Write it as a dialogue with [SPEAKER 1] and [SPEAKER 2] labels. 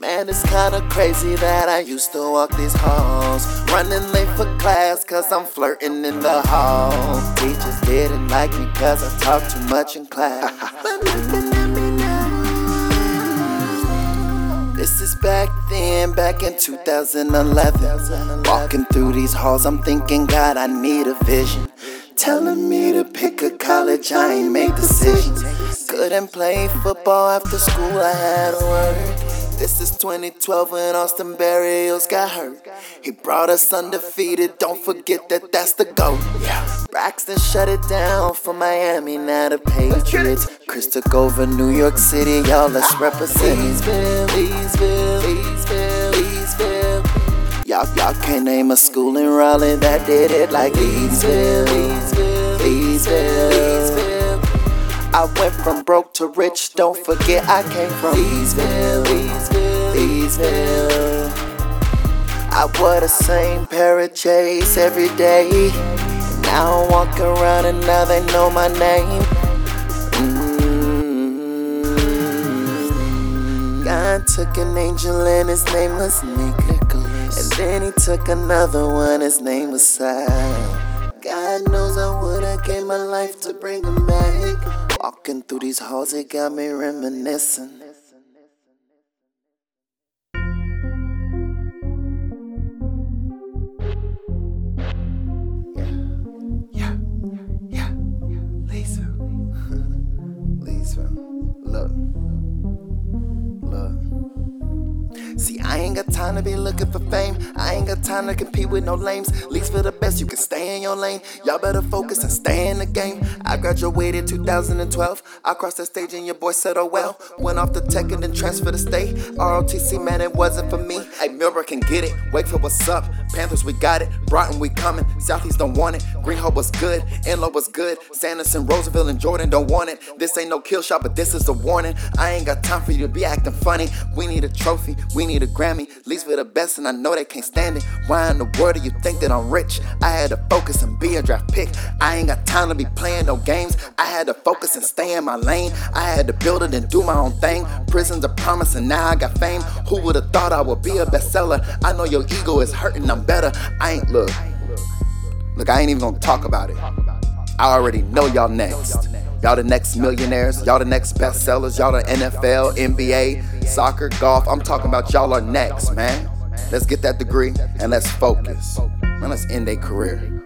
[SPEAKER 1] Man, it's kinda crazy that I used to walk these halls. Running late for class cause I'm flirting in the hall. Teachers didn't like me cause I talked too much in class. This is back then, back in 2011. Walking through these halls, I'm thinking, God, I need a vision. Telling me to pick a college, I ain't made decisions. Couldn't play football after school, I had to work. This is 2012 when Austin Berrios got hurt. He brought us undefeated, don't forget that that's the goal. Braxton shut it down for Miami, now the Patriots. Chris took over New York City, y'all let's represent Leesville, Leesville, Y'all can't name a school in Raleigh that did it like Leesville, Leesville. I went from broke to rich, don't forget I came from Leesville, Leesville, Leesville. I wore the same pair of J's every day. Now I walk around and now they know my name. Took an angel and his name was Nicholas. And then he took another one, his name was Sal. God knows I would've gave my life to bring him back. Walking through these halls, it got me reminiscing. Look. See, I ain't got time to be looking for fame. I ain't got time to compete with no lames. Least for the best, you can stay in your lane. Y'all better focus and stay in the game. I graduated 2012. I crossed the stage and your boy said, oh well. Went off the tech and then transferred to state. ROTC, man, it wasn't for me. Hey, Millbrook can get it. For what's up. Panthers, we got it. Broughton, we coming. Southeast don't want it. Green was good. Enloe was good. Sanderson, Roosevelt, and Jordan don't want it. This ain't no kill shot, but this is a warning. I ain't got time for you to be acting funny. We need a trophy. We need a Grammy. Least for the best, and I know they can't stand it. Why in the world do you think that I'm rich? I had to focus and be a draft pick. I ain't got time to be playing no games. I had to focus and stay in my lane. I had to build it and do my own thing. Prison's a promise, and now I got fame. Who would've thought I would be a bestseller? I know your ego is hurting, I'm better. I ain't look. Look, I ain't even gonna talk about it. I already know y'all next. Y'all the next millionaires, y'all the next bestsellers, y'all the NFL, NBA, soccer, golf. I'm talking about y'all are next, man. Let's get that degree and let's focus. Man, let's end a career.